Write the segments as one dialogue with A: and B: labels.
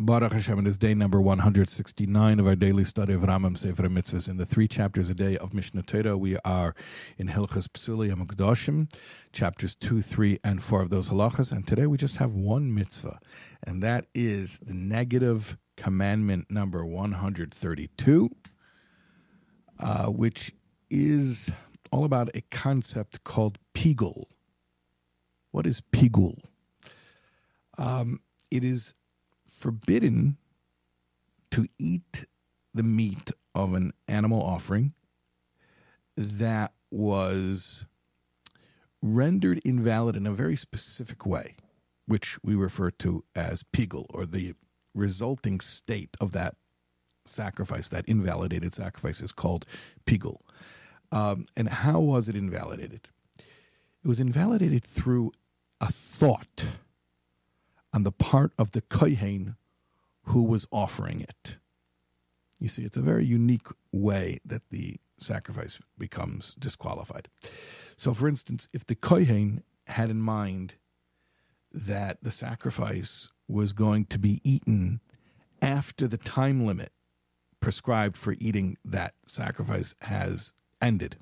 A: Baruch Hashem, it is day number 169 of our daily study of Rambam Sefer Mitzvahs. In the three chapters a day of Mishneh Torah, we are in Hilchas Psuli Hamukdoshim, chapters 2, 3, and 4 of those halachas. And today we just have one mitzvah, and that is the negative commandment number 132, uh, which is all about a concept called pigul. What is pigul? Um, it is forbidden to eat the meat of an animal offering that was rendered invalid in a very specific way, which we refer to as pigul, or the resulting state of that sacrifice, that invalidated sacrifice, is called pigul. Um, and how was it invalidated? It was invalidated through a thought on the part of the kohen who was offering it. You see, it's a very unique way that the sacrifice becomes disqualified. So, for instance, if the kohen had in mind that the sacrifice was going to be eaten after the time limit prescribed for eating that sacrifice has ended.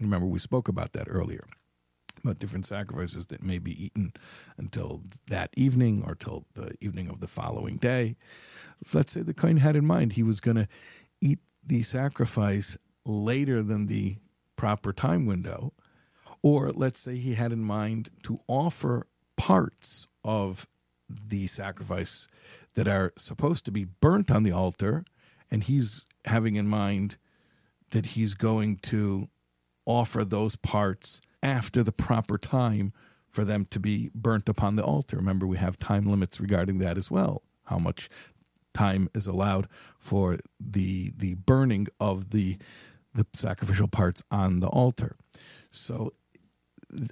A: Remember, we spoke about that earlier about different sacrifices that may be eaten until that evening or till the evening of the following day. So let's say the Kohen had in mind he was going to eat the sacrifice later than the proper time window. Or let's say he had in mind to offer parts of the sacrifice that are supposed to be burnt on the altar, and he's having in mind that he's going to offer those parts after the proper time for them to be burnt upon the altar. Remember, we have time limits regarding that as well. How much time is allowed for the the burning of the the sacrificial parts on the altar. So,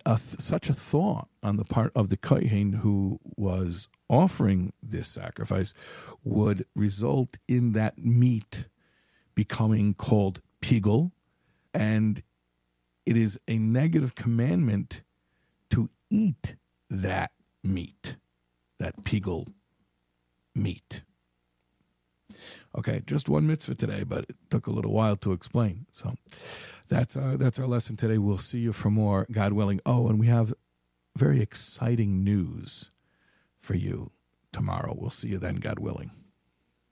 A: a, such a thought on the part of the kohen who was offering this sacrifice would result in that meat becoming called pigul, and it is a negative commandment to eat that meat, that pigul meat. Okay, just one mitzvah today, but it took a little while to explain. So that's our, that's our lesson today. We'll see you for more, God willing. Oh, and we have very exciting news for you tomorrow. We'll see you then, God willing.